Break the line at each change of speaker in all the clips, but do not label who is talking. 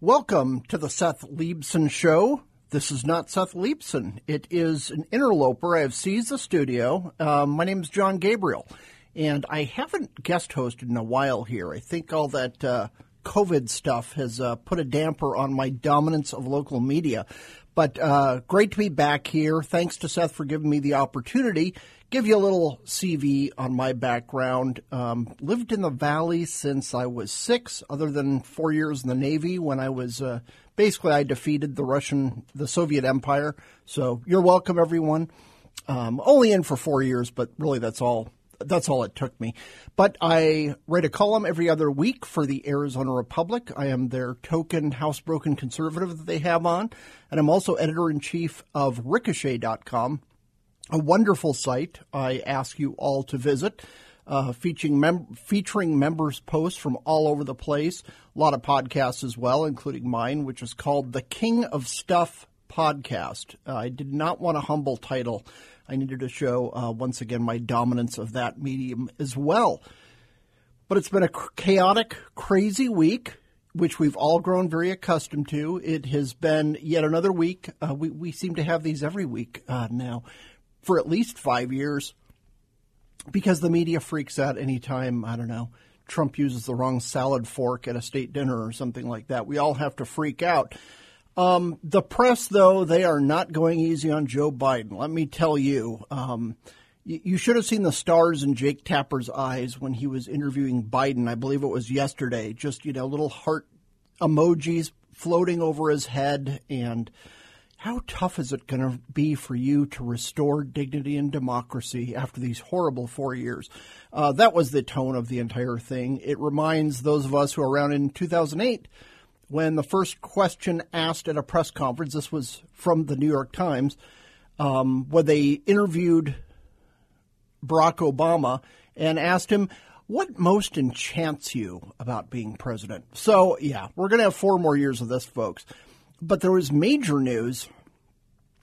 Welcome to the Seth Leibsohn Show. This is not Seth Leibsohn. It is an interloper. I have seized the studio. Um, my name is Jon Gabriel, and I haven't guest hosted in a while here. I think all that uh, COVID stuff has uh, put a damper on my dominance of local media. But uh, great to be back here. Thanks to Seth for giving me the opportunity give you a little CV on my background. Um, lived in the Valley since I was six, other than four years in the Navy when I was uh, basically I defeated the Russian, the Soviet Empire. So you're welcome, everyone. Um, only in for four years, but really that's all. That's all it took me. But I write a column every other week for the Arizona Republic. I am their token housebroken conservative that they have on. And I'm also editor in chief of Ricochet.com, a wonderful site I ask you all to visit. Uh, featuring mem- featuring members posts from all over the place. A lot of podcasts as well, including mine, which is called the King of Stuff podcast. Uh, I did not want a humble title. I needed to show uh, once again my dominance of that medium as well. But it's been a chaotic, crazy week, which we've all grown very accustomed to. It has been yet another week. Uh, we, we seem to have these every week uh, now for at least five years because the media freaks out anytime, I don't know, Trump uses the wrong salad fork at a state dinner or something like that. We all have to freak out. Um, the press, though, they are not going easy on Joe Biden. Let me tell you. Um, you, should have seen the stars in Jake Tapper's eyes when he was interviewing Biden. I believe it was yesterday. Just, you know, little heart emojis floating over his head and how tough is it going to be for you to restore dignity and democracy after these horrible four years? Uh, that was the tone of the entire thing. It reminds those of us who were around in 2008 when the first question asked at a press conference, this was from the New York Times, um, when they interviewed Barack Obama and asked him, what most enchants you about being president? So, yeah, we're going to have four more years of this, folks. But there was major news.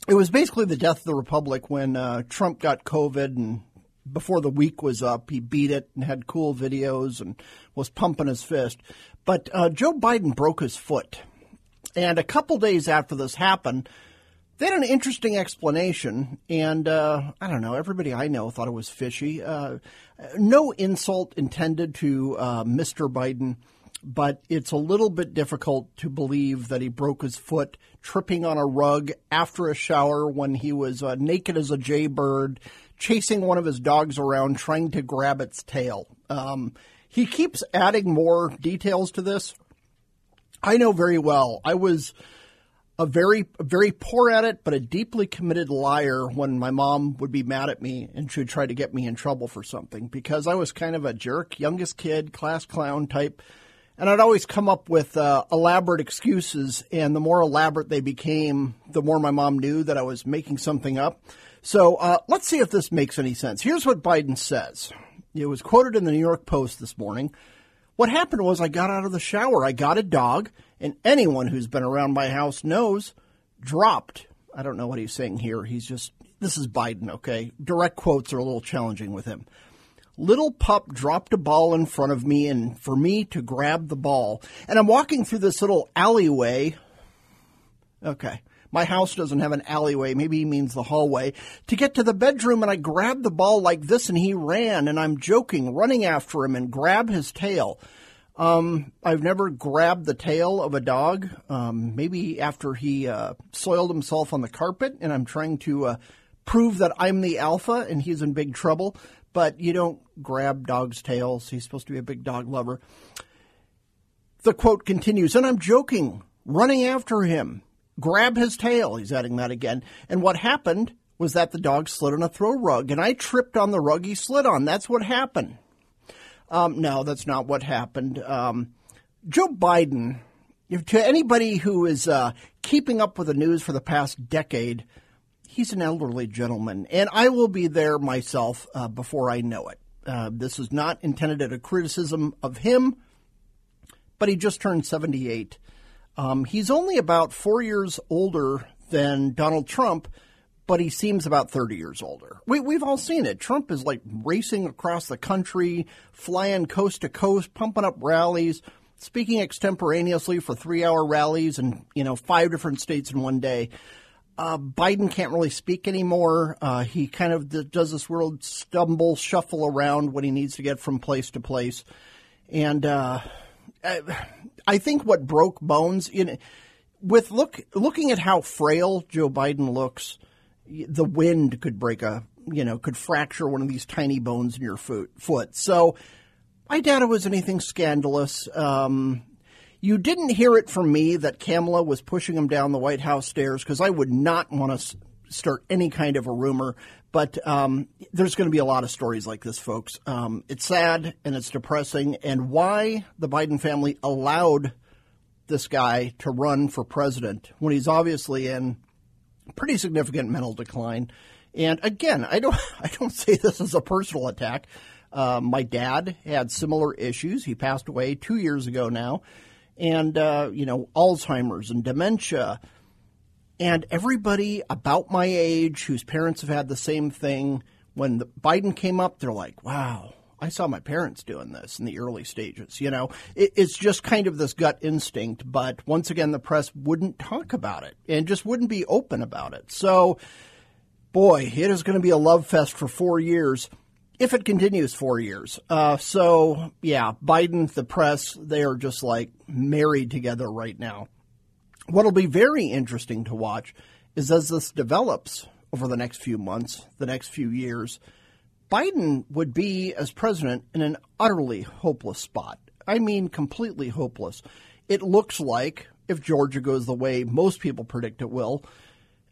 It was basically the death of the republic when uh, Trump got COVID, and before the week was up, he beat it and had cool videos and was pumping his fist. But uh, Joe Biden broke his foot, and a couple days after this happened, they had an interesting explanation, and uh, I don't know. Everybody I know thought it was fishy. Uh, no insult intended to uh, Mr. Biden but it's a little bit difficult to believe that he broke his foot tripping on a rug after a shower when he was uh, naked as a jaybird, chasing one of his dogs around, trying to grab its tail. Um, he keeps adding more details to this. I know very well. I was a very very poor at it, but a deeply committed liar when my mom would be mad at me and she would try to get me in trouble for something because I was kind of a jerk, youngest kid, class clown type. And I'd always come up with uh, elaborate excuses, and the more elaborate they became, the more my mom knew that I was making something up. So uh, let's see if this makes any sense. Here's what Biden says. It was quoted in the New York Post this morning. What happened was I got out of the shower. I got a dog, and anyone who's been around my house knows dropped. I don't know what he's saying here. He's just, this is Biden, okay? Direct quotes are a little challenging with him. Little pup dropped a ball in front of me and for me to grab the ball. And I'm walking through this little alleyway. Okay. My house doesn't have an alleyway. Maybe he means the hallway. To get to the bedroom, and I grabbed the ball like this, and he ran, and I'm joking, running after him and grab his tail. Um, I've never grabbed the tail of a dog. Um, maybe after he uh, soiled himself on the carpet, and I'm trying to uh, prove that I'm the alpha and he's in big trouble but you don't grab dogs' tails. He's supposed to be a big dog lover. The quote continues, and I'm joking, running after him. Grab his tail. He's adding that again. And what happened was that the dog slid on a throw rug, and I tripped on the rug he slid on. That's what happened. Um, no, that's not what happened. Um, Joe Biden, if, to anybody who is uh, keeping up with the news for the past decade, he's an elderly gentleman, and I will be there myself uh, before I know it. Uh, this is not intended as a criticism of him, but he just turned 78. Um, he's only about four years older than Donald Trump, but he seems about 30 years older. We, we've all seen it. Trump is like racing across the country, flying coast to coast, pumping up rallies, speaking extemporaneously for three hour rallies in, you know, five different states in one day. Uh, Biden can't really speak anymore. Uh, he kind of does this weird stumble, shuffle around when he needs to get from place to place. And uh, I think what broke bones in with look looking at how frail Joe Biden looks, the wind could break a you know could fracture one of these tiny bones in your foot. Foot. So I doubt it was anything scandalous. Um, you didn't hear it from me that Kamala was pushing him down the White House stairs because I would not want to start any kind of a rumor. But um, there's going to be a lot of stories like this, folks. Um, it's sad and it's depressing. And why the Biden family allowed this guy to run for president when he's obviously in pretty significant mental decline. And again, I don't I don't say this as a personal attack. Uh, my dad had similar issues. He passed away two years ago now, and uh, you know Alzheimer's and dementia. And everybody about my age whose parents have had the same thing, when Biden came up, they're like, "Wow, I saw my parents doing this in the early stages. You know, it, it's just kind of this gut instinct. But once again, the press wouldn't talk about it and just wouldn't be open about it. So, boy, it is going to be a love fest for four years if it continues four years. Uh, so, yeah, Biden, the press, they are just like married together right now. What'll be very interesting to watch is as this develops over the next few months, the next few years Biden would be, as president, in an utterly hopeless spot. I mean, completely hopeless. It looks like, if Georgia goes the way most people predict it will,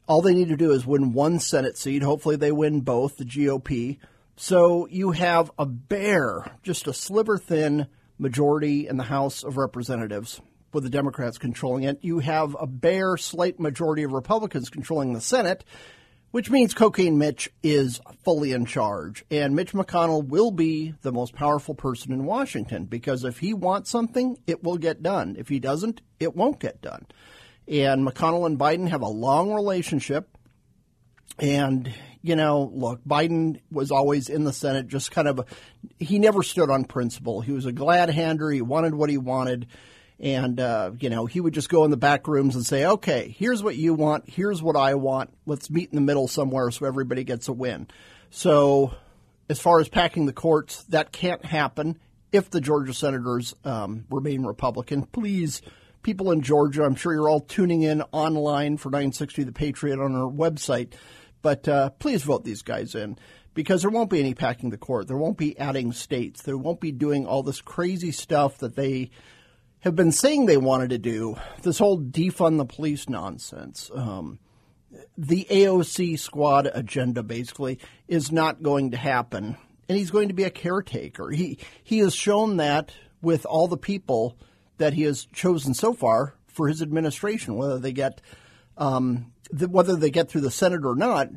all they need to do is win one Senate seat. Hopefully, they win both, the GOP. So you have a bare, just a sliver thin majority in the House of Representatives with the Democrats controlling it. You have a bare, slight majority of Republicans controlling the Senate which means Cocaine Mitch is fully in charge. And Mitch McConnell will be the most powerful person in Washington because if he wants something, it will get done. If he doesn't, it won't get done. And McConnell and Biden have a long relationship. And, you know, look, Biden was always in the Senate, just kind of, he never stood on principle. He was a glad hander. He wanted what he wanted. And, uh, you know, he would just go in the back rooms and say, okay, here's what you want. Here's what I want. Let's meet in the middle somewhere so everybody gets a win. So, as far as packing the courts, that can't happen if the Georgia senators um, remain Republican. Please, people in Georgia, I'm sure you're all tuning in online for 960 The Patriot on our website, but uh, please vote these guys in because there won't be any packing the court. There won't be adding states. There won't be doing all this crazy stuff that they have been saying they wanted to do this whole defund the police nonsense. Um, the AOC squad agenda basically is not going to happen, and he's going to be a caretaker. He he has shown that with all the people that he has chosen so far for his administration, whether they get um, the, whether they get through the Senate or not.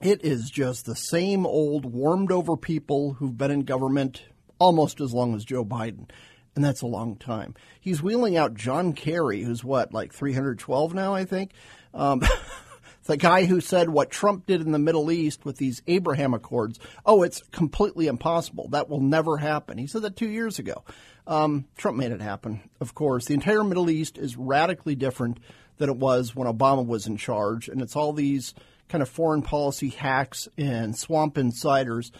It is just the same old warmed over people who've been in government almost as long as Joe Biden and that's a long time. He's wheeling out John Kerry, who's what, like 312 now, I think. Um, the guy who said what Trump did in the Middle East with these Abraham Accords. Oh, it's completely impossible. That will never happen. He said that two years ago. Um, Trump made it happen, of course. The entire Middle East is radically different than it was when Obama was in charge, and it's all these kind of foreign policy hacks and swamp insiders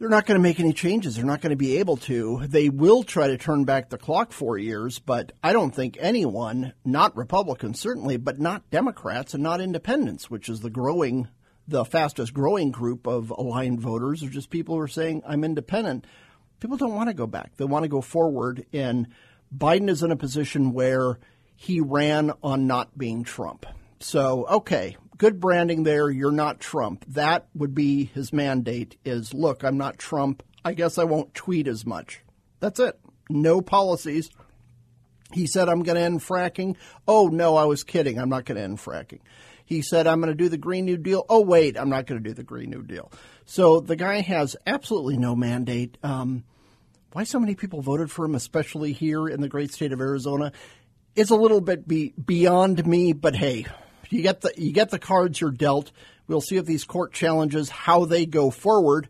they're not going to make any changes. They're not going to be able to. They will try to turn back the clock four years, but I don't think anyone, not Republicans certainly, but not Democrats and not independents, which is the growing, the fastest growing group of aligned voters, are just people who are saying, I'm independent. People don't want to go back. They want to go forward. And Biden is in a position where he ran on not being Trump. So, okay, good branding there. You're not Trump. That would be his mandate is look, I'm not Trump. I guess I won't tweet as much. That's it. No policies. He said, I'm going to end fracking. Oh, no, I was kidding. I'm not going to end fracking. He said, I'm going to do the Green New Deal. Oh, wait, I'm not going to do the Green New Deal. So the guy has absolutely no mandate. Um, why so many people voted for him, especially here in the great state of Arizona, is a little bit be, beyond me. But hey, you get the you get the cards you're dealt. We'll see if these court challenges how they go forward.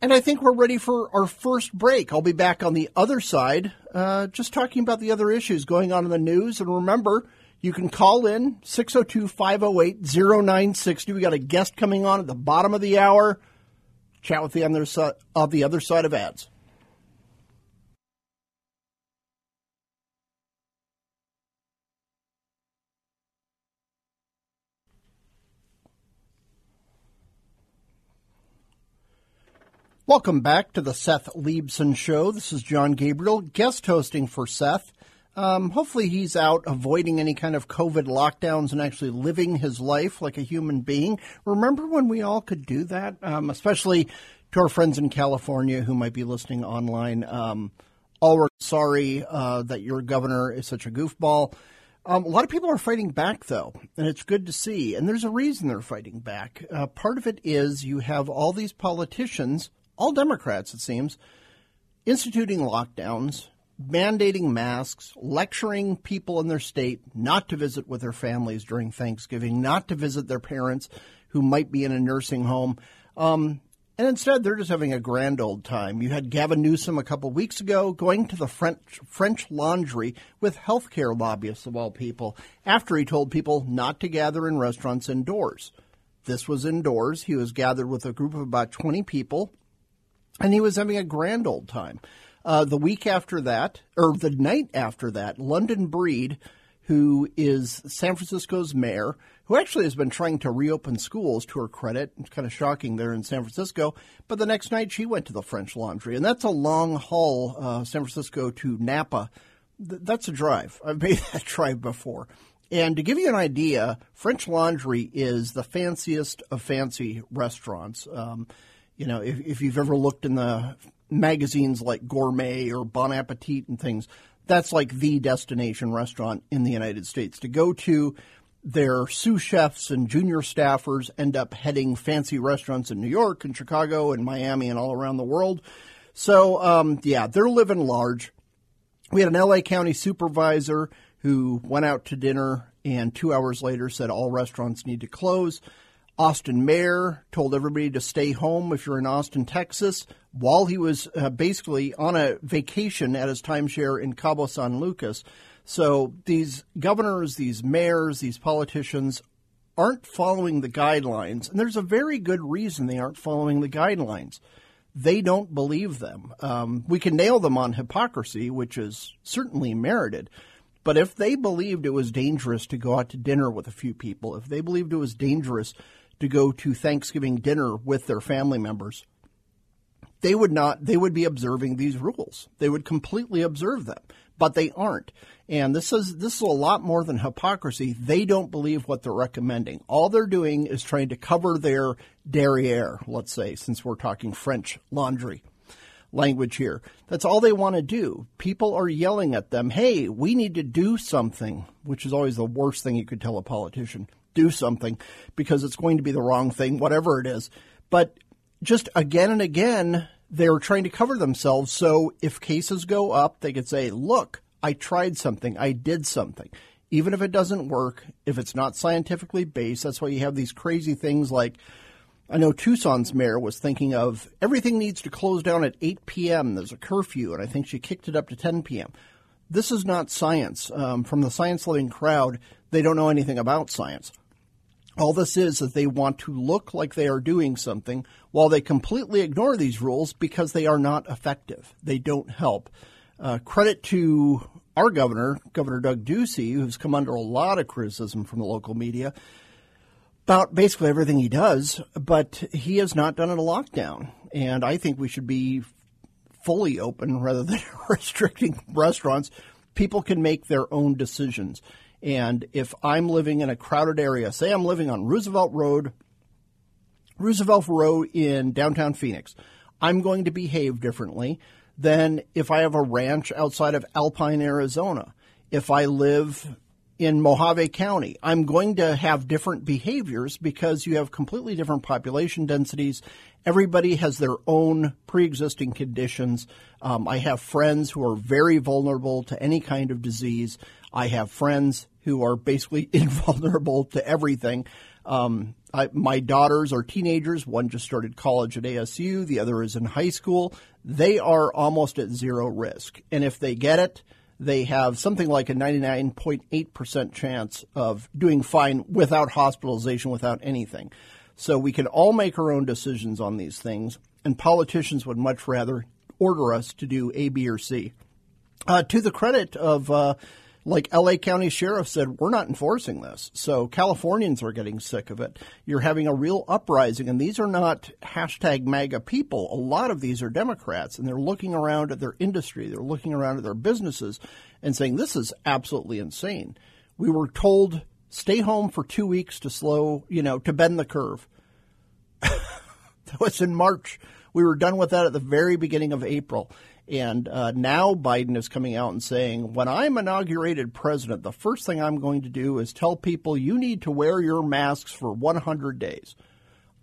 And I think we're ready for our first break. I'll be back on the other side, uh, just talking about the other issues going on in the news. And remember, you can call in 602 508 0960. We got a guest coming on at the bottom of the hour. Chat with the other side of the other side of ads. Welcome back to the Seth Leibsohn Show. This is Jon Gabriel, guest hosting for Seth. Um, hopefully, he's out avoiding any kind of COVID lockdowns and actually living his life like a human being. Remember when we all could do that? Um, especially to our friends in California who might be listening online. Um, all we're sorry uh, that your governor is such a goofball. Um, a lot of people are fighting back, though, and it's good to see. And there's a reason they're fighting back. Uh, part of it is you have all these politicians all Democrats, it seems, instituting lockdowns, mandating masks, lecturing people in their state not to visit with their families during Thanksgiving, not to visit their parents who might be in a nursing home. Um, and instead, they're just having a grand old time. You had Gavin Newsom a couple weeks ago going to the French, French Laundry with healthcare lobbyists, of all people, after he told people not to gather in restaurants indoors. This was indoors. He was gathered with a group of about 20 people and he was having a grand old time. Uh, the week after that, or the night after that, London Breed, who is San Francisco's mayor, who actually has been trying to reopen schools to her credit. It's kind of shocking there in San Francisco. But the next night she went to the French Laundry, and that's a long haul, uh, San Francisco to Napa. Th- that's a drive. I've made that drive before. And to give you an idea, French Laundry is the fanciest of fancy restaurants. Um, you know, if, if you've ever looked in the magazines like Gourmet or Bon Appetit and things, that's like the destination restaurant in the United States to go to. Their sous chefs and junior staffers end up heading fancy restaurants in New York and Chicago and Miami and all around the world. So, um, yeah, they're living large. We had an LA County supervisor who went out to dinner and two hours later said all restaurants need to close. Austin Mayor told everybody to stay home if you're in Austin, Texas, while he was uh, basically on a vacation at his timeshare in Cabo San Lucas. So these governors, these mayors, these politicians aren't following the guidelines. And there's a very good reason they aren't following the guidelines. They don't believe them. Um, we can nail them on hypocrisy, which is certainly merited. But if they believed it was dangerous to go out to dinner with a few people, if they believed it was dangerous to go to Thanksgiving dinner with their family members, they would not they would be observing these rules. They would completely observe them, but they aren't. And this is this is a lot more than hypocrisy. They don't believe what they're recommending. All they're doing is trying to cover their derriere, let's say, since we're talking French laundry language here. That's all they want to do. People are yelling at them, "Hey, we need to do something," which is always the worst thing you could tell a politician do something because it's going to be the wrong thing, whatever it is. But just again and again, they're trying to cover themselves. So if cases go up, they could say, look, I tried something, I did something. Even if it doesn't work, if it's not scientifically based, that's why you have these crazy things like I know Tucson's mayor was thinking of everything needs to close down at 8 p.m. There's a curfew, and I think she kicked it up to 10 p.m. This is not science. Um, from the science loving crowd, they don't know anything about science. All this is that they want to look like they are doing something while they completely ignore these rules because they are not effective. They don't help. Uh, credit to our governor, Governor Doug Ducey, who's come under a lot of criticism from the local media about basically everything he does, but he has not done a lockdown. And I think we should be fully open rather than restricting restaurants. People can make their own decisions. And if I'm living in a crowded area, say I'm living on Roosevelt Road Roosevelt Road in downtown Phoenix, I'm going to behave differently than if I have a ranch outside of Alpine, Arizona. If I live in Mohave County, I'm going to have different behaviors because you have completely different population densities. Everybody has their own pre existing conditions. Um, I have friends who are very vulnerable to any kind of disease. I have friends who are basically invulnerable to everything. Um, I, my daughters are teenagers. One just started college at ASU, the other is in high school. They are almost at zero risk. And if they get it, they have something like a 99.8% chance of doing fine without hospitalization, without anything. So we can all make our own decisions on these things, and politicians would much rather order us to do A, B, or C. Uh, to the credit of uh, like LA County Sheriff said, we're not enforcing this. So Californians are getting sick of it. You're having a real uprising, and these are not hashtag MAGA people. A lot of these are Democrats, and they're looking around at their industry, they're looking around at their businesses, and saying, this is absolutely insane. We were told, stay home for two weeks to slow, you know, to bend the curve. that was in March. We were done with that at the very beginning of April. And uh, now Biden is coming out and saying, when I'm inaugurated president, the first thing I'm going to do is tell people you need to wear your masks for 100 days.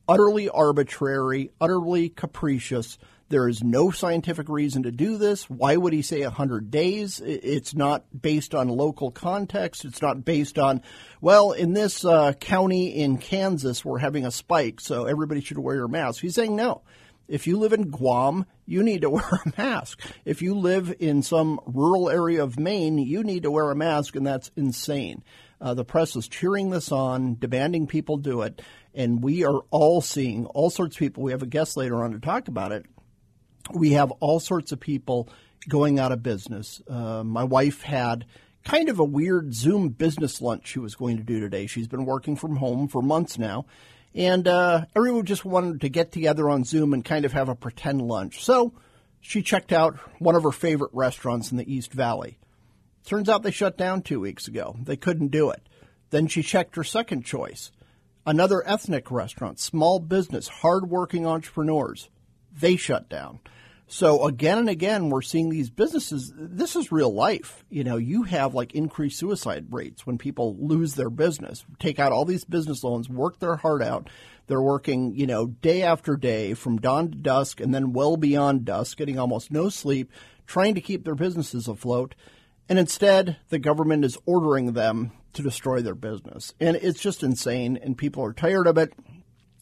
Utterly arbitrary, utterly capricious. There is no scientific reason to do this. Why would he say 100 days? It's not based on local context. It's not based on, well, in this uh, county in Kansas, we're having a spike, so everybody should wear your mask. He's saying no. If you live in Guam, you need to wear a mask. If you live in some rural area of Maine, you need to wear a mask, and that's insane. Uh, the press is cheering this on, demanding people do it, and we are all seeing all sorts of people. We have a guest later on to talk about it. We have all sorts of people going out of business. Uh, my wife had kind of a weird Zoom business lunch she was going to do today. She's been working from home for months now and uh, everyone just wanted to get together on Zoom and kind of have a pretend lunch. So she checked out one of her favorite restaurants in the East Valley. Turns out they shut down two weeks ago. They couldn't do it. Then she checked her second choice another ethnic restaurant, small business, hardworking entrepreneurs. They shut down. So again and again, we're seeing these businesses. This is real life. You know, you have like increased suicide rates when people lose their business, take out all these business loans, work their heart out. They're working, you know, day after day from dawn to dusk and then well beyond dusk, getting almost no sleep, trying to keep their businesses afloat. And instead, the government is ordering them to destroy their business. And it's just insane, and people are tired of it.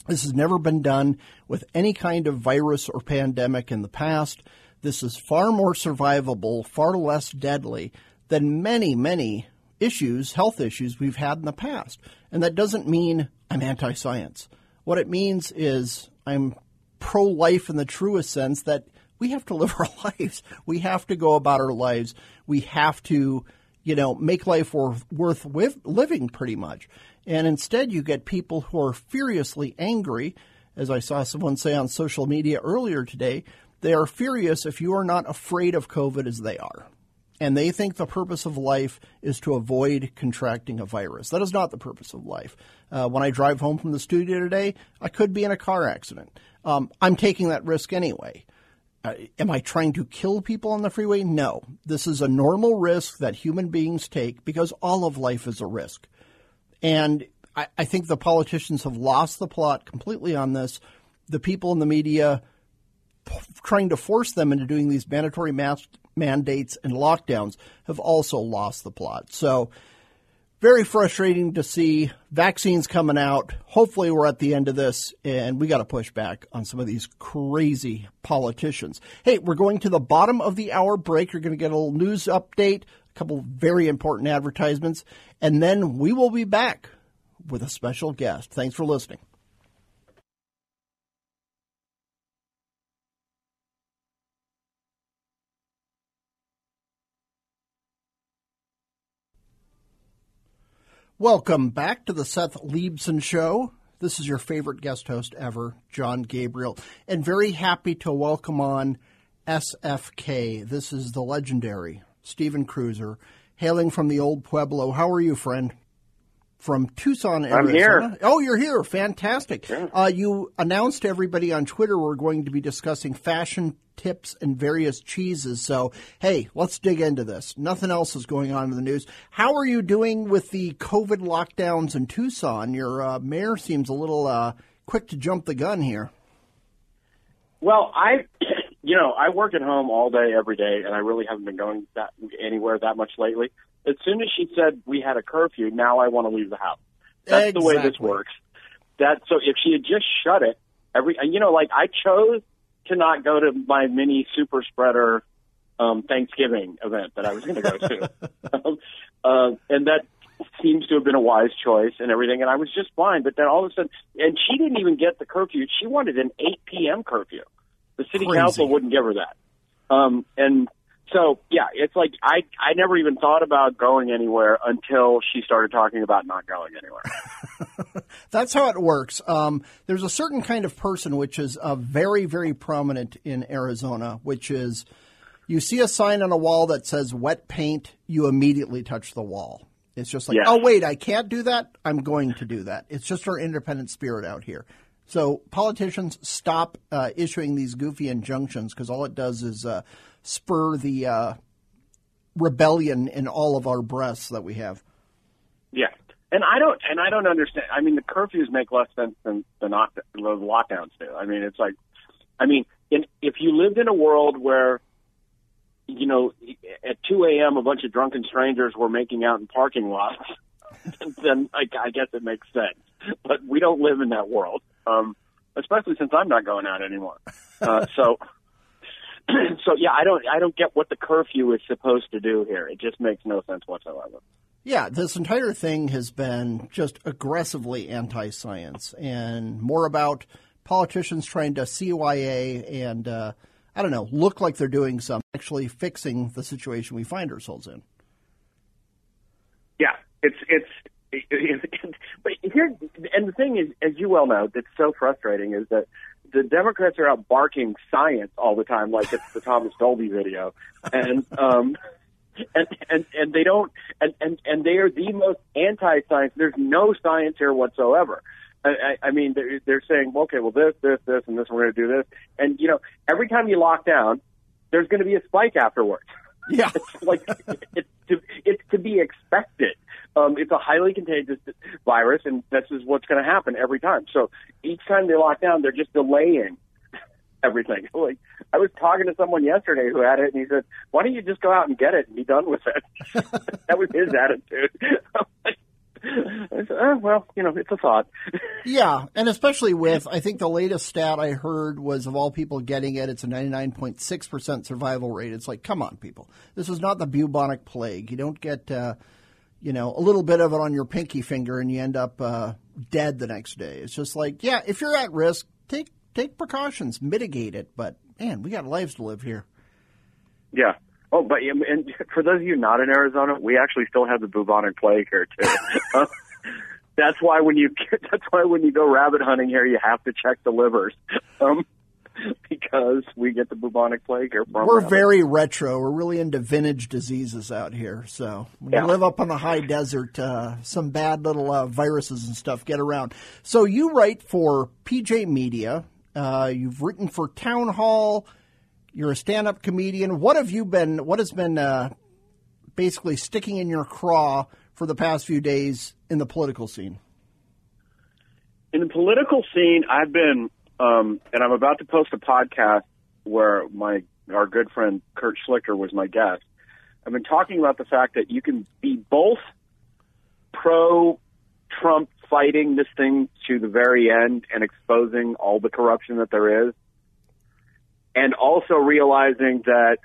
This has never been done with any kind of virus or pandemic in the past. This is far more survivable, far less deadly than many, many issues, health issues we've had in the past. And that doesn't mean I'm anti science. What it means is I'm pro life in the truest sense that we have to live our lives. We have to go about our lives. We have to, you know, make life worth, worth living pretty much. And instead, you get people who are furiously angry. As I saw someone say on social media earlier today, they are furious if you are not afraid of COVID as they are. And they think the purpose of life is to avoid contracting a virus. That is not the purpose of life. Uh, when I drive home from the studio today, I could be in a car accident. Um, I'm taking that risk anyway. Uh, am I trying to kill people on the freeway? No. This is a normal risk that human beings take because all of life is a risk. And I, I think the politicians have lost the plot completely on this. The people in the media p- trying to force them into doing these mandatory mask mandates and lockdowns have also lost the plot. So, very frustrating to see vaccines coming out. Hopefully, we're at the end of this and we got to push back on some of these crazy politicians. Hey, we're going to the bottom of the hour break. You're going to get a little news update, a couple very important advertisements, and then we will be back with a special guest. Thanks for listening. Welcome back to the Seth Leibsohn Show. This is your favorite guest host ever, Jon Gabriel, and very happy to welcome on SFK. This is the legendary Stephen Kruiser, hailing from the old Pueblo. How are you, friend? from Tucson, Arizona.
I'm here.
Oh, you're here. Fantastic. Yeah. Uh, you announced to everybody on Twitter we're going to be discussing fashion tips and various cheeses. So, hey, let's dig into this. Nothing else is going on in the news. How are you doing with the COVID lockdowns in Tucson? Your uh, mayor seems a little uh, quick to jump the gun here.
Well, I, you know, I work at home all day, every day, and I really haven't been going that anywhere that much lately. As soon as she said we had a curfew, now I want to leave the house. That's
exactly.
the way this works. That so if she had just shut it, every you know, like I chose to not go to my mini super spreader um, Thanksgiving event that I was going to go to, um, uh, and that seems to have been a wise choice and everything. And I was just fine. But then all of a sudden, and she didn't even get the curfew. She wanted an 8 p.m. curfew. The city
Crazy.
council wouldn't give her that. Um, and so, yeah, it's like I I never even thought about going anywhere until she started talking about not going anywhere.
That's how it works. Um, there's a certain kind of person which is uh, very, very prominent in Arizona, which is you see a sign on a wall that says wet paint, you immediately touch the wall. It's just like,
Yes.
oh, wait, I can't do that. I'm going to do that. It's just our independent spirit out here. So politicians stop uh, issuing these goofy injunctions because all it does is uh, spur the uh, rebellion in all of our breasts that we have.
Yeah, and I don't and I don't understand. I mean, the curfews make less sense than the lockdowns do. I mean, it's like, I mean, in, if you lived in a world where, you know, at 2 a.m. a bunch of drunken strangers were making out in parking lots, then I guess it makes sense. But we don't live in that world, um, especially since I'm not going out anymore. Uh, so. So yeah, I don't I don't get what the curfew is supposed to do here. It just makes no sense whatsoever.
Yeah, this entire thing has been just aggressively anti science and more about politicians trying to CYA and, uh, I don't know, look like they're doing some, actually fixing the situation we find ourselves in.
Yeah, it's it's. But here, and the thing is, as you well know, that's so frustrating is that the Democrats are out barking science all the time, like it's the Thomas Dolby video, and um, and and and they don't, and and and they are the most anti-science. There's no science here whatsoever. I, I I mean, they're, they're saying, okay, well, this, this, this, and this, we're going to do this, and you know, every time you lock down, there's going to be a spike afterwards.
Yeah.
It's like it's to it's to be expected. Um, it's a highly contagious virus, and this is what's going to happen every time. So each time they lock down, they're just delaying everything. Like I was talking to someone yesterday who had it, and he said, "Why don't you just go out and get it and be done with it?" that was his attitude. I said, oh, "Well, you know, it's a thought."
Yeah, and especially with, I think the latest stat I heard was of all people getting it, it's a 99.6% survival rate. It's like, come on, people. This is not the bubonic plague. You don't get, uh, you know, a little bit of it on your pinky finger and you end up uh, dead the next day. It's just like, yeah, if you're at risk, take take precautions, mitigate it. But man, we got lives to live here.
Yeah. Oh, but and for those of you not in Arizona, we actually still have the bubonic plague here too. that's why when you that's why when you go rabbit hunting here, you have to check the livers, um, because we get the bubonic plague here from.
We're very retro. We're really into vintage diseases out here. So when
Yeah.
you live up on the high desert, uh, some bad little uh, viruses and stuff get around. So you write for PJ Media. Uh, you've written for Town Hall. You're a stand-up comedian. What have you been? What has been uh, basically sticking in your craw for the past few days in the political scene?
in the political scene, I've been, um, and I'm about to post a podcast where my our good friend Kurt Schlichter was my guest. I've been talking about the fact that you can be both pro Trump fighting this thing to the very end and exposing all the corruption that there is, and also realizing that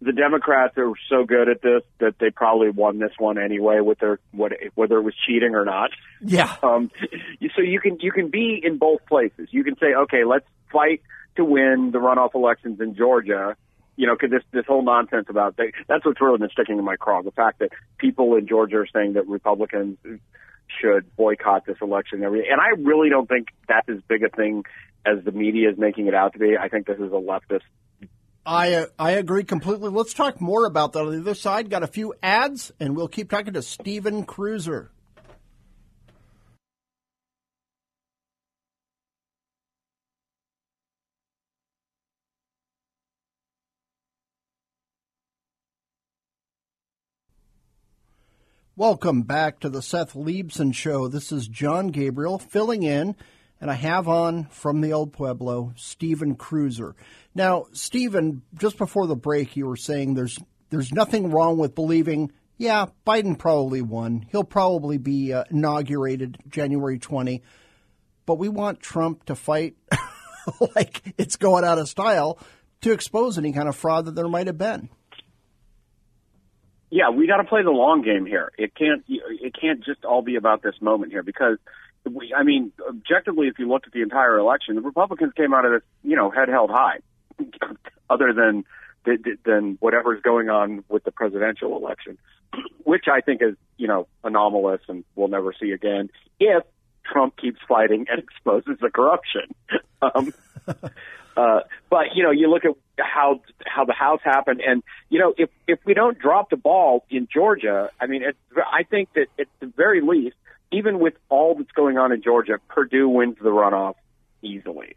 the Democrats are so good at this that they probably won this one anyway, with their what whether it was cheating or not.
Yeah.
Um, so you can you can be in both places. You can say, okay, let's fight to win the runoff elections in Georgia. You know, because this this whole nonsense about they, that's what's really been sticking in my craw. The fact that people in Georgia are saying that Republicans should boycott this election and everything. And I really don't think that's as big a thing as the media is making it out to be. I think this is a leftist.
I I agree completely. Let's talk more about that on the other side. Got a few ads, and we'll keep talking to Stephen Kruiser. Welcome back to the Seth Leibsohn Show. This is Jon Gabriel filling in and I have on from the old Pueblo, Stephen Kruiser. Now, Stephen, just before the break, you were saying there's there's nothing wrong with believing, yeah, Biden probably won. He'll probably be uh, inaugurated January 20, but we want Trump to fight like it's going out of style to expose any kind of fraud that there might have been
yeah, we got to play the long game here. It can't it can't just all be about this moment here because we, I mean, objectively, if you looked at the entire election, the Republicans came out of this, you know, head held high, other than than whatever's going on with the presidential election, which I think is, you know, anomalous and we'll never see again if Trump keeps fighting and exposes the corruption. um, uh, but you know, you look at how how the House happened, and you know, if if we don't drop the ball in Georgia, I mean, it, I think that at the very least, even with all that's going on in Georgia, Perdue wins the runoff easily.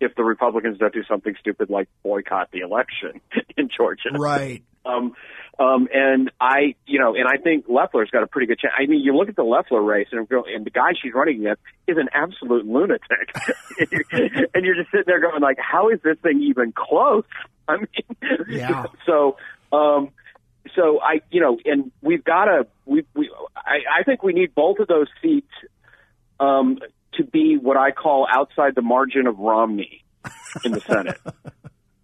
If the Republicans don't do something stupid like boycott the election in Georgia,
right?
Um, um, and I, you know, and I think Loeffler's got a pretty good chance. I mean, you look at the Loeffler race, and, and the guy she's running against is an absolute lunatic, and you're just sitting there going like, how is this thing even close? I mean,
yeah.
So, um, so I, you know, and we've got to, we, we, I, I think we need both of those seats, um, to be what I call outside the margin of Romney in the Senate.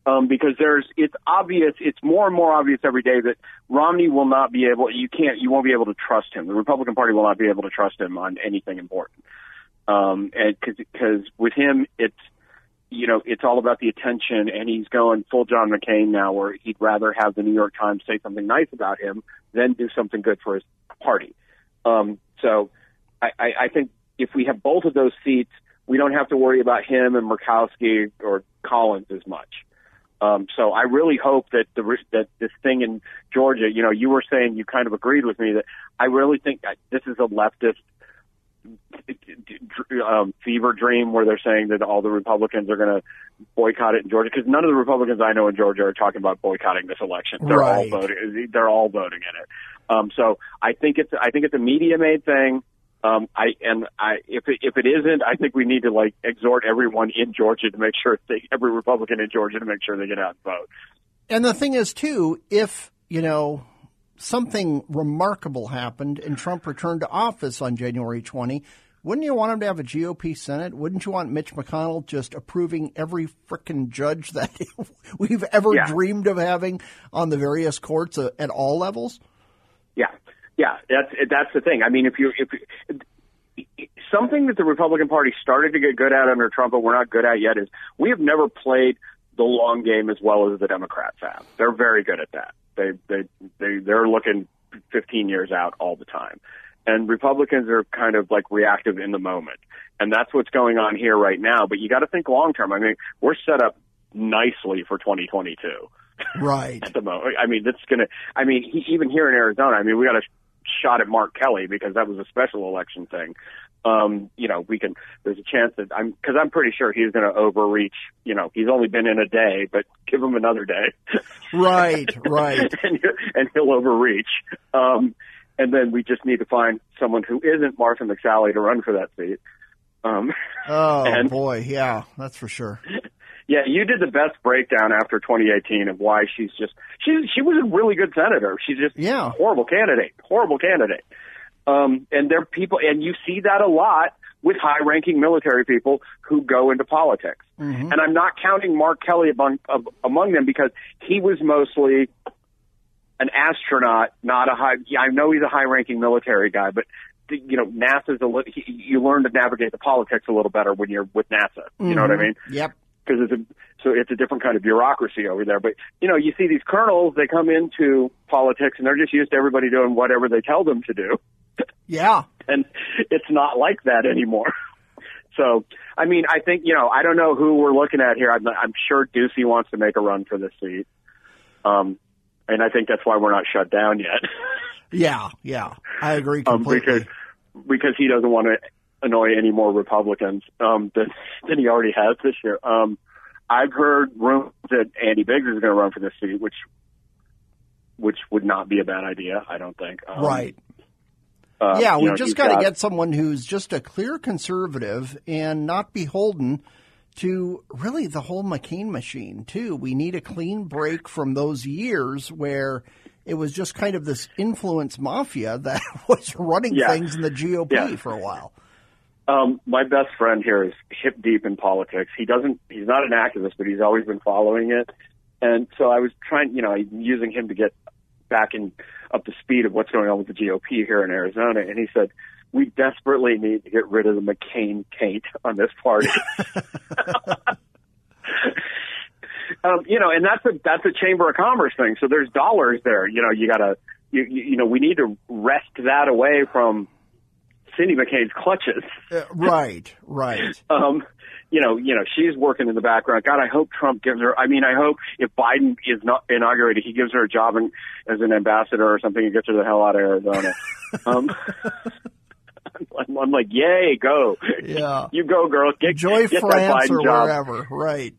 Um, because there's it's obvious it's more and more obvious every day that Romney will not be able you can't you won't be able to trust him. The Republican Party will not be able to trust him on anything important. Um, and because with him it's you know it's all about the attention and he's going full John McCain now where he'd rather have the New York Times say something nice about him than do something good for his party um, so I, I, I think if we have both of those seats we don't have to worry about him and Murkowski or Collins as much. Um, so I really hope that the that this thing in Georgia, you know, you were saying you kind of agreed with me that I really think that this is a leftist um, fever dream where they're saying that all the Republicans are going to boycott it in Georgia because none of the Republicans I know in Georgia are talking about boycotting this election. They're
right.
all voting. They're all voting in it. Um, so I think it's I think it's a media made thing. Um, I and I if it, if it isn't, I think we need to like exhort everyone in Georgia to make sure they, every Republican in Georgia to make sure they get out and vote.
And the thing is, too, if you know something remarkable happened and Trump returned to office on January 20, wouldn't you want him to have a GOP Senate? Wouldn't you want Mitch McConnell just approving every frickin' judge that we've ever
yeah.
dreamed of having on the various courts uh, at all levels?
Yeah, yeah, that's that's the thing. I mean, if you if something that the Republican Party started to get good at under Trump, but we're not good at yet, is we have never played the long game as well as the Democrats have. They're very good at that. They they they they're looking 15 years out all the time. And Republicans are kind of like reactive in the moment. And that's what's going on here right now. But you got to think long term. I mean, we're set up nicely for 2022.
Right.
At the moment. I mean, that's going to, I mean, he, even here in Arizona, I mean, we got a shot at Mark Kelly because that was a special election thing. Um, you know, we can, there's a chance that I'm, cause I'm pretty sure he's going to overreach, you know, he's only been in a day, but give him another day.
Right, right.
and, and he'll overreach. Um, and then we just need to find someone who isn't Martha McSally to run for that seat. Um,
oh
and,
boy, yeah, that's for sure.
Yeah, you did the best breakdown after 2018 of why she's just she she was a really good senator. She's just
yeah.
horrible candidate, horrible candidate. Um, and there are people, and you see that a lot with high-ranking military people who go into politics.
Mm-hmm.
And I'm not counting Mark Kelly among uh, among them because he was mostly an astronaut, not a high. I know he's a high-ranking military guy, but you know, NASA's a little. You learn to navigate the politics a little better when you're with NASA. You
mm-hmm.
know what I mean?
Yep
because it's a so it's a different kind of bureaucracy over there. But you know, you see these colonels, they come into politics and they're just used to everybody doing whatever they tell them to do.
Yeah,
and it's not like that anymore. So, I mean, I think you know, I don't know who we're looking at here. I'm, I'm sure Ducey wants to make a run for this seat, um, and I think that's why we're not shut down yet.
yeah, yeah, I agree completely.
Um, because because he doesn't want to annoy any more Republicans um, than than he already has this year. Um, I've heard rumors that Andy Biggs is going to run for this seat, which which would not be a bad idea. I don't think. Um,
right.
Uh,
yeah, we
know,
just got to get someone who's just a clear conservative and not beholden to really the whole McCain machine, too. We need a clean break from those years where it was just kind of this influence mafia that was running
Yeah.
things in the GOP
Yeah.
for a while.
Um, my best friend here is hip deep in politics. He doesn't. He's not an activist, but he's always been following it. And so I was trying, you know, using him to get back in up to speed of what's going on with the GOP here in Arizona. And he said, "We desperately need to get rid of the McCain taint on this party." um, you know, and that's a that's a Chamber of Commerce thing. So there's dollars there. You know, you gotta, you you, you know, we need to wrest that away from Cindy McCain's clutches.
Uh, right, right.
Um, you know, you know, she's working in the background. God, I hope Trump gives her. I mean, I hope if Biden is not inaugurated, he gives her a job in, as an ambassador or something and gets her the hell out of Arizona. um, I'm, I'm like, yay, go,
Yeah.
you go, girl, get
Joy
get that
France
Biden
or
job.
wherever. Right.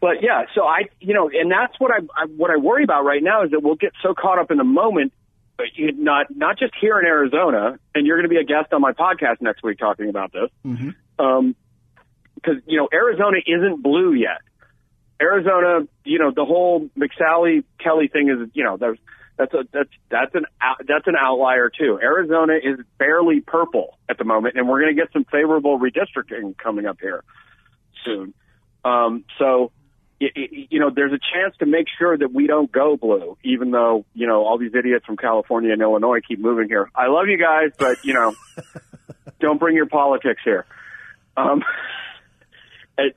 But yeah, so I, you know, and that's what I, I what I worry about right now is that we'll get so caught up in the moment, but you- not not just here in Arizona, and you're going to be a guest on my podcast next week talking about this, um, because you know Arizona isn't blue yet. Arizona, you know, the whole McSally Kelly thing is, you know, there's that's a that's that's an out- that's an outlier too. Arizona is barely purple at the moment, and we're going to get some favorable redistricting coming up here soon. Um, so, you know, there's a chance to make sure that we don't go blue, even though, you know, all these idiots from California and Illinois keep moving here. I love you guys, but, you know, don't bring your politics here. Um,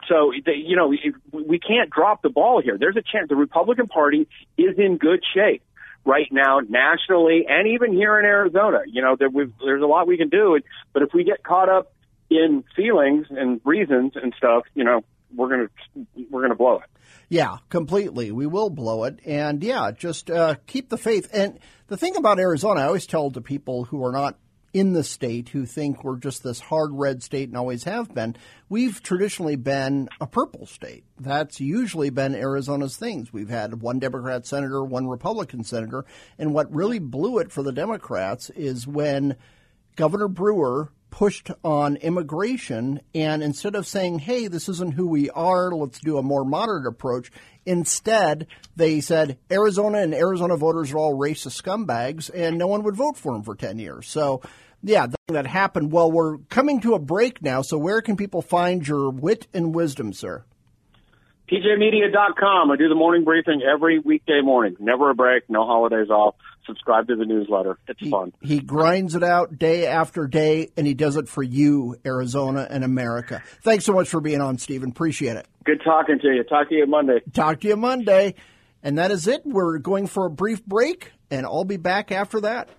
so, you know, we can't drop the ball here. There's a chance the Republican Party is in good shape right now, nationally, and even here in Arizona. You know, there, there's a lot we can do, but if we get caught up in feelings and reasons and stuff, you know, we're gonna we're gonna blow it.
Yeah, completely. We will blow it. And yeah, just uh, keep the faith. And the thing about Arizona, I always tell to people who are not in the state who think we're just this hard red state and always have been, we've traditionally been a purple state. That's usually been Arizona's things. We've had one Democrat senator, one Republican senator. And what really blew it for the Democrats is when Governor Brewer pushed on immigration, and instead of saying, hey, this isn't who we are, let's do a more moderate approach, instead they said Arizona and Arizona voters are all racist scumbags, and no one would vote for them for 10 years. So, yeah, that happened. Well, we're coming to a break now, so where can people find your wit and wisdom, sir?
PJmedia.com. I do the morning briefing every weekday morning. Never a break, no holidays off. Subscribe to the newsletter. It's fun.
He grinds it out day after day, and he does it for you, Arizona and America. Thanks so much for being on, Stephen. Appreciate it.
Good talking to you. Talk to you Monday.
Talk to you Monday. And that is it. We're going for a brief break, and I'll be back after that.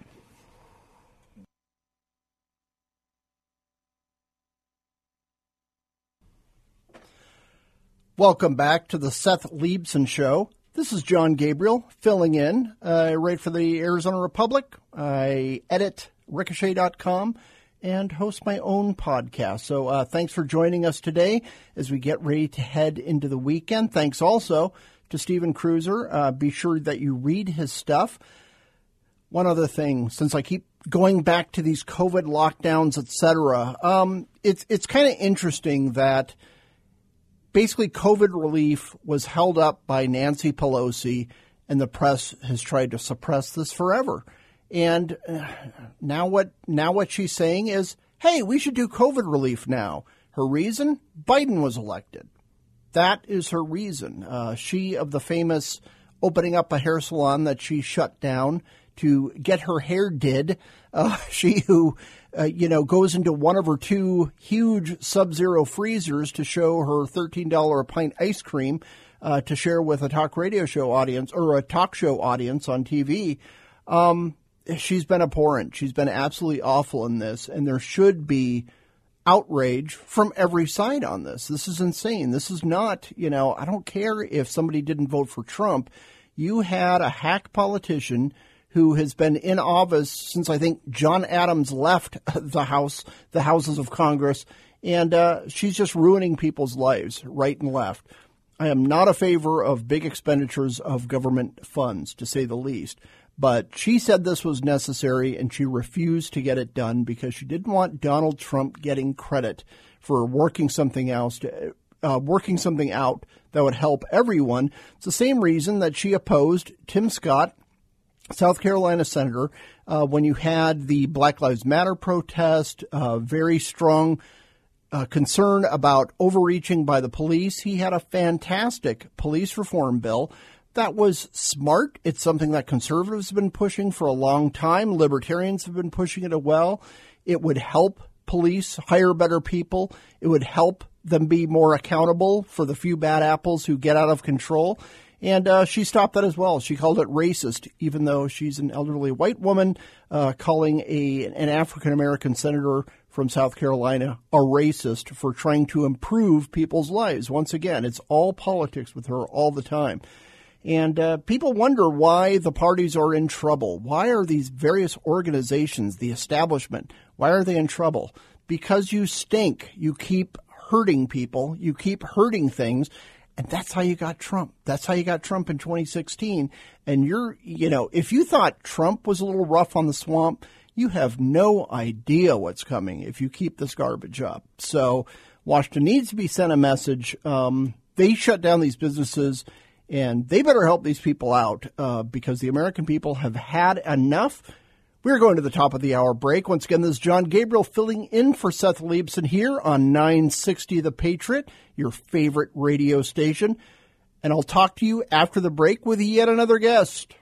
Welcome back to the Seth Leibsohn Show. This is Jon Gabriel filling in. I write for the Arizona Republic. I edit ricochet.com and host my own podcast. So uh, thanks for joining us today as we get ready to head into the weekend. Thanks also to Stephen Kruiser. Uh, be sure that you read his stuff. One other thing, since I keep going back to these COVID lockdowns, etc., um, it's it's kind of interesting that basically COVID relief was held up by Nancy Pelosi, and the press has tried to suppress this forever. And uh, now what now what she's saying is, hey, we should do COVID relief now. Her reason: Biden was elected. That is her reason. Uh, she of the famous opening up a hair salon that she shut down to get her hair did. Uh, she who, uh, you know, goes into one of her two huge sub-zero freezers to show her $13 a pint ice cream uh, to share with a talk radio show audience or a talk show audience on TV. Um, she's been abhorrent. She's been absolutely awful in this, and there should be outrage from every side on this. This is insane. This is not, you know, I don't care if somebody didn't vote for Trump. You had a hack politician who has been in office since I think John Adams left the House, the houses of Congress, and uh, she's just ruining people's lives right and left. I am not a favor of big expenditures of government funds, to say the least. But she said this was necessary and she refused to get it done because she didn't want Donald Trump getting credit for working something else to, uh, working something out that would help everyone. It's the same reason that she opposed Tim Scott, South Carolina senator, uh, when you had the Black Lives Matter protest, uh, very strong uh, concern about overreaching by the police. He had a fantastic police reform bill that was smart. It's something that conservatives have been pushing for a long time. Libertarians have been pushing it as well. It would help police hire better people. It would help them be more accountable for the few bad apples who get out of control. And uh, she stopped that as well. She called it racist, even though she's an elderly white woman, uh, calling a an African American senator from South Carolina a racist for trying to improve people's lives. Once again, it's all politics with her all the time. And uh, people wonder why the parties are in trouble. Why are these various organizations, the establishment, why are they in trouble? Because you stink. You keep hurting people. You keep hurting things. And that's how you got Trump. That's how you got Trump in 2016. And you're, you know, if you thought Trump was a little rough on the swamp, you have no idea what's coming if you keep this garbage up. So Washington needs to be sent a message. Um, they shut down these businesses and they better help these people out uh, because the American people have had enough. We're going to the top of the hour break. Once again, this is Jon Gabriel filling in for Seth Leibsohn here on 960 The Patriot, your favorite radio station. And I'll talk to you after the break with yet another guest.